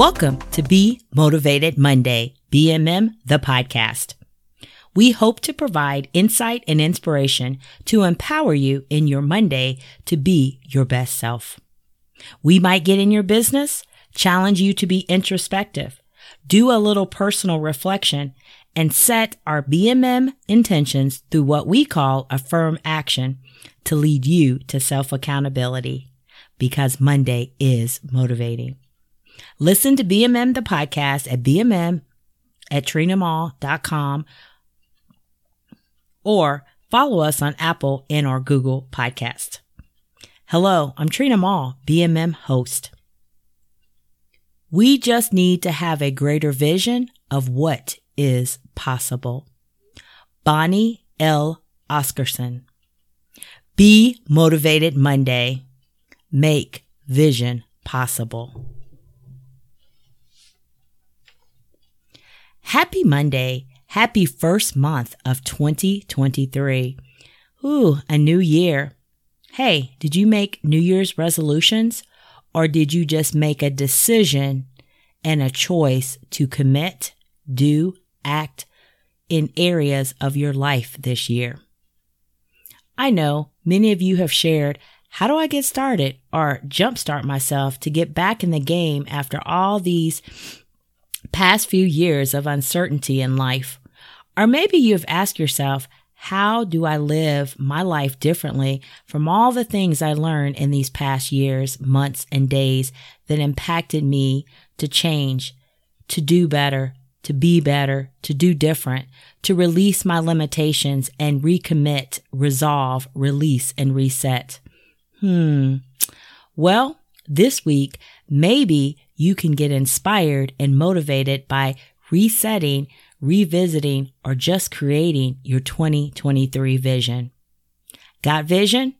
Welcome to Be Motivated Monday, BMM, the podcast. We hope to provide insight and inspiration to empower you in your Monday to be your best self. We might get in your business, challenge you to be introspective, do a little personal reflection, and set our BMM intentions through what we call affirm action to lead you to self accountability because Monday is motivating. Listen to BMM the podcast at BMM at trinamall.com or follow us on Apple and or Google Podcast. Hello, I'm Trina Mall, BMM host. We just need to have a greater vision of what is possible. Bonnie L. Oscarson. Be motivated Monday. Make vision possible. Happy Monday. Happy first month of 2023. Ooh, a new year. Hey, did you make New Year's resolutions or did you just make a decision and a choice to commit, do, act in areas of your life this year? I know many of you have shared how do I get started or jumpstart myself to get back in the game after all these past few years of uncertainty in life? Or maybe you have asked yourself, how do I live my life differently from all the things I learned in these past years, months, and days that impacted me to change, to do better, to be better, to do different, to release my limitations and recommit, resolve, release, and reset? Hmm. Well, this week, maybe you can get inspired and motivated by resetting, revisiting, or just creating your 2023 vision. Got vision?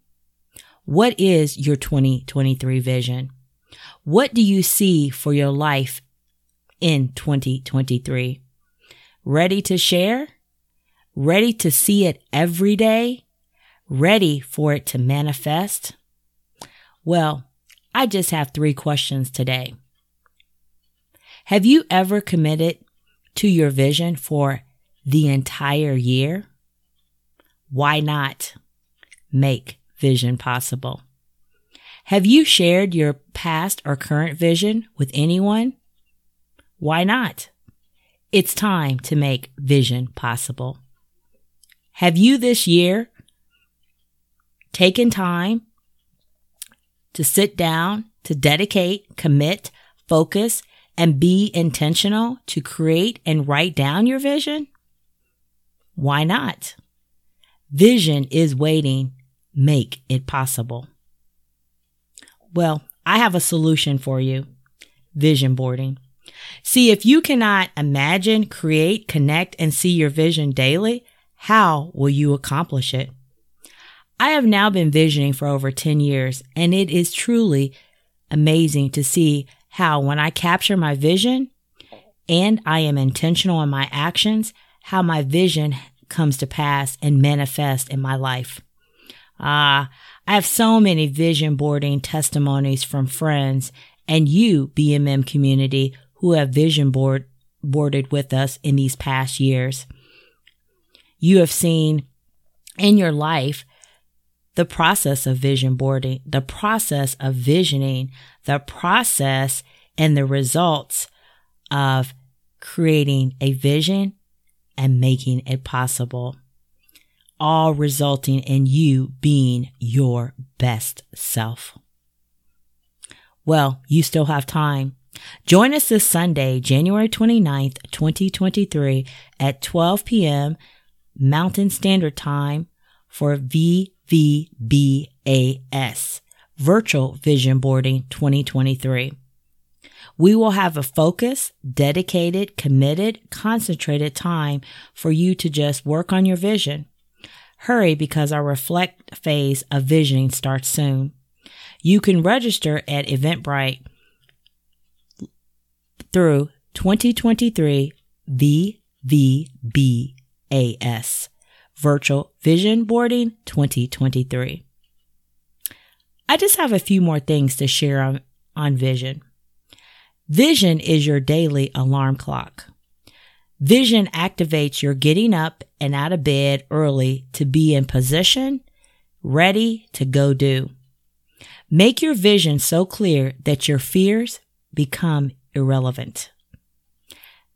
What is your 2023 vision? What do you see for your life in 2023? Ready to share? Ready to see it every day? Ready for it to manifest? Well, I just have three questions today. Have you ever committed to your vision for the entire year? Why not make vision possible? Have you shared your past or current vision with anyone? Why not? It's time to make vision possible. Have you this year taken time to sit down, to dedicate, commit, focus, and be intentional to create and write down your vision? Why not? Vision is waiting. Make it possible. Well, I have a solution for you. Vision boarding. See, if you cannot imagine, create, connect, and see your vision daily, how will you accomplish it? I have now been visioning for over 10 years, and it is truly amazing to see how when I capture my vision and I am intentional in my actions, how my vision comes to pass and manifest in my life. Ah, I have so many vision boarding testimonies from friends and you, BMM community, who have vision board boarded with us in these past years. You have seen in your life the process of vision boarding, the process of visioning, the process and the results of creating a vision and making it possible, all resulting in you being your best self. Well, you still have time. Join us this Sunday, January 29th, 2023 at 12 p.m. Mountain Standard Time for V VBAS, Virtual Vision Boarding 2023. We will have a focused, dedicated, committed, concentrated time for you to just work on your vision. Hurry because our reflect phase of visioning starts soon. You can register at Eventbrite through 2023 VVBAS. Virtual Vision Boarding 2023. I just have a few more things to share on, on vision. Vision is your daily alarm clock. Vision activates your getting up and out of bed early to be in position, ready to go do. Make your vision so clear that your fears become irrelevant.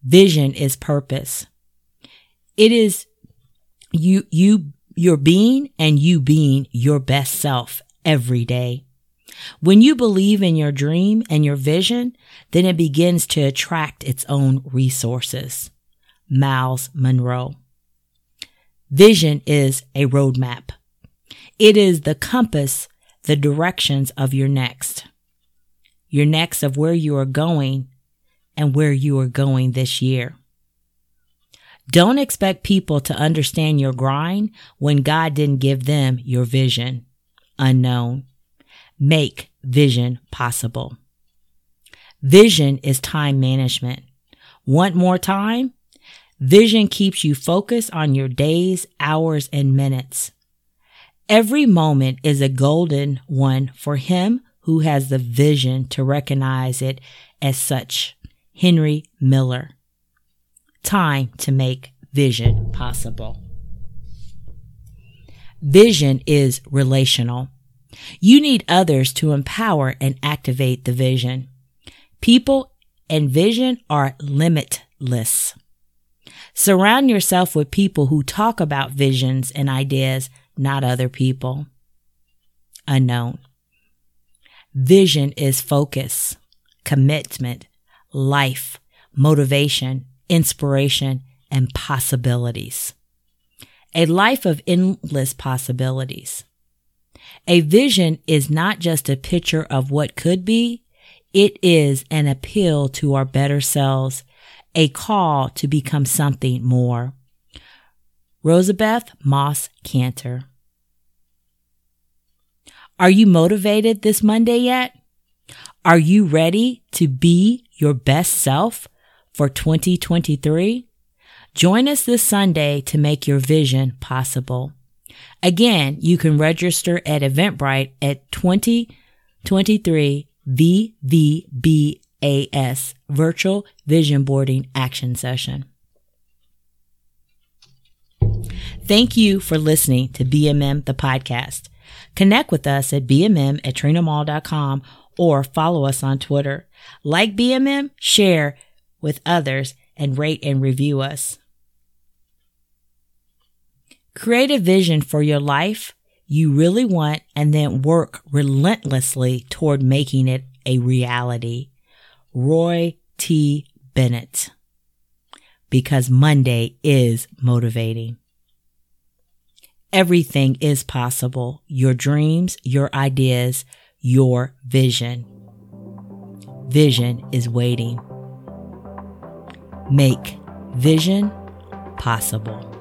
Vision is purpose. It is you, you, your being and you being your best self every day. When you believe in your dream and your vision, then it begins to attract its own resources. Myles Munroe. Vision is a roadmap. It is the compass, the directions of your next. Your next of where you are going and where you are going this year. Don't expect people to understand your grind when God didn't give them your vision. Unknown. Make vision possible. Vision is time management. Want more time? Vision keeps you focused on your days, hours, and minutes. Every moment is a golden one for him who has the vision to recognize it as such. Henry Miller. Time to make vision possible. Vision is relational. You need others to empower and activate the vision. People and vision are limitless. Surround yourself with people who talk about visions and ideas, not other people. Unknown. Vision is focus, commitment, life, motivation, inspiration, and possibilities. A life of endless possibilities. A vision is not just a picture of what could be, it is an appeal to our better selves, a call to become something more. Rosabeth Moss Kanter. Are you motivated this Monday yet? Are you ready to be your best self for 2023? Join us this Sunday to make your vision possible. Again, you can register at Eventbrite at 2023 VVBAS Virtual Vision Boarding Action Session. Thank you for listening to BMM the podcast. Connect with us at BMM at trinamall.com or follow us on Twitter. Like BMM, share with others, and rate and review us. Create a vision for your life you really want and then work relentlessly toward making it a reality. Roy T. Bennett. Because Monday is motivating. Everything is possible. Your dreams, your ideas, your vision. Vision is waiting. Make vision possible.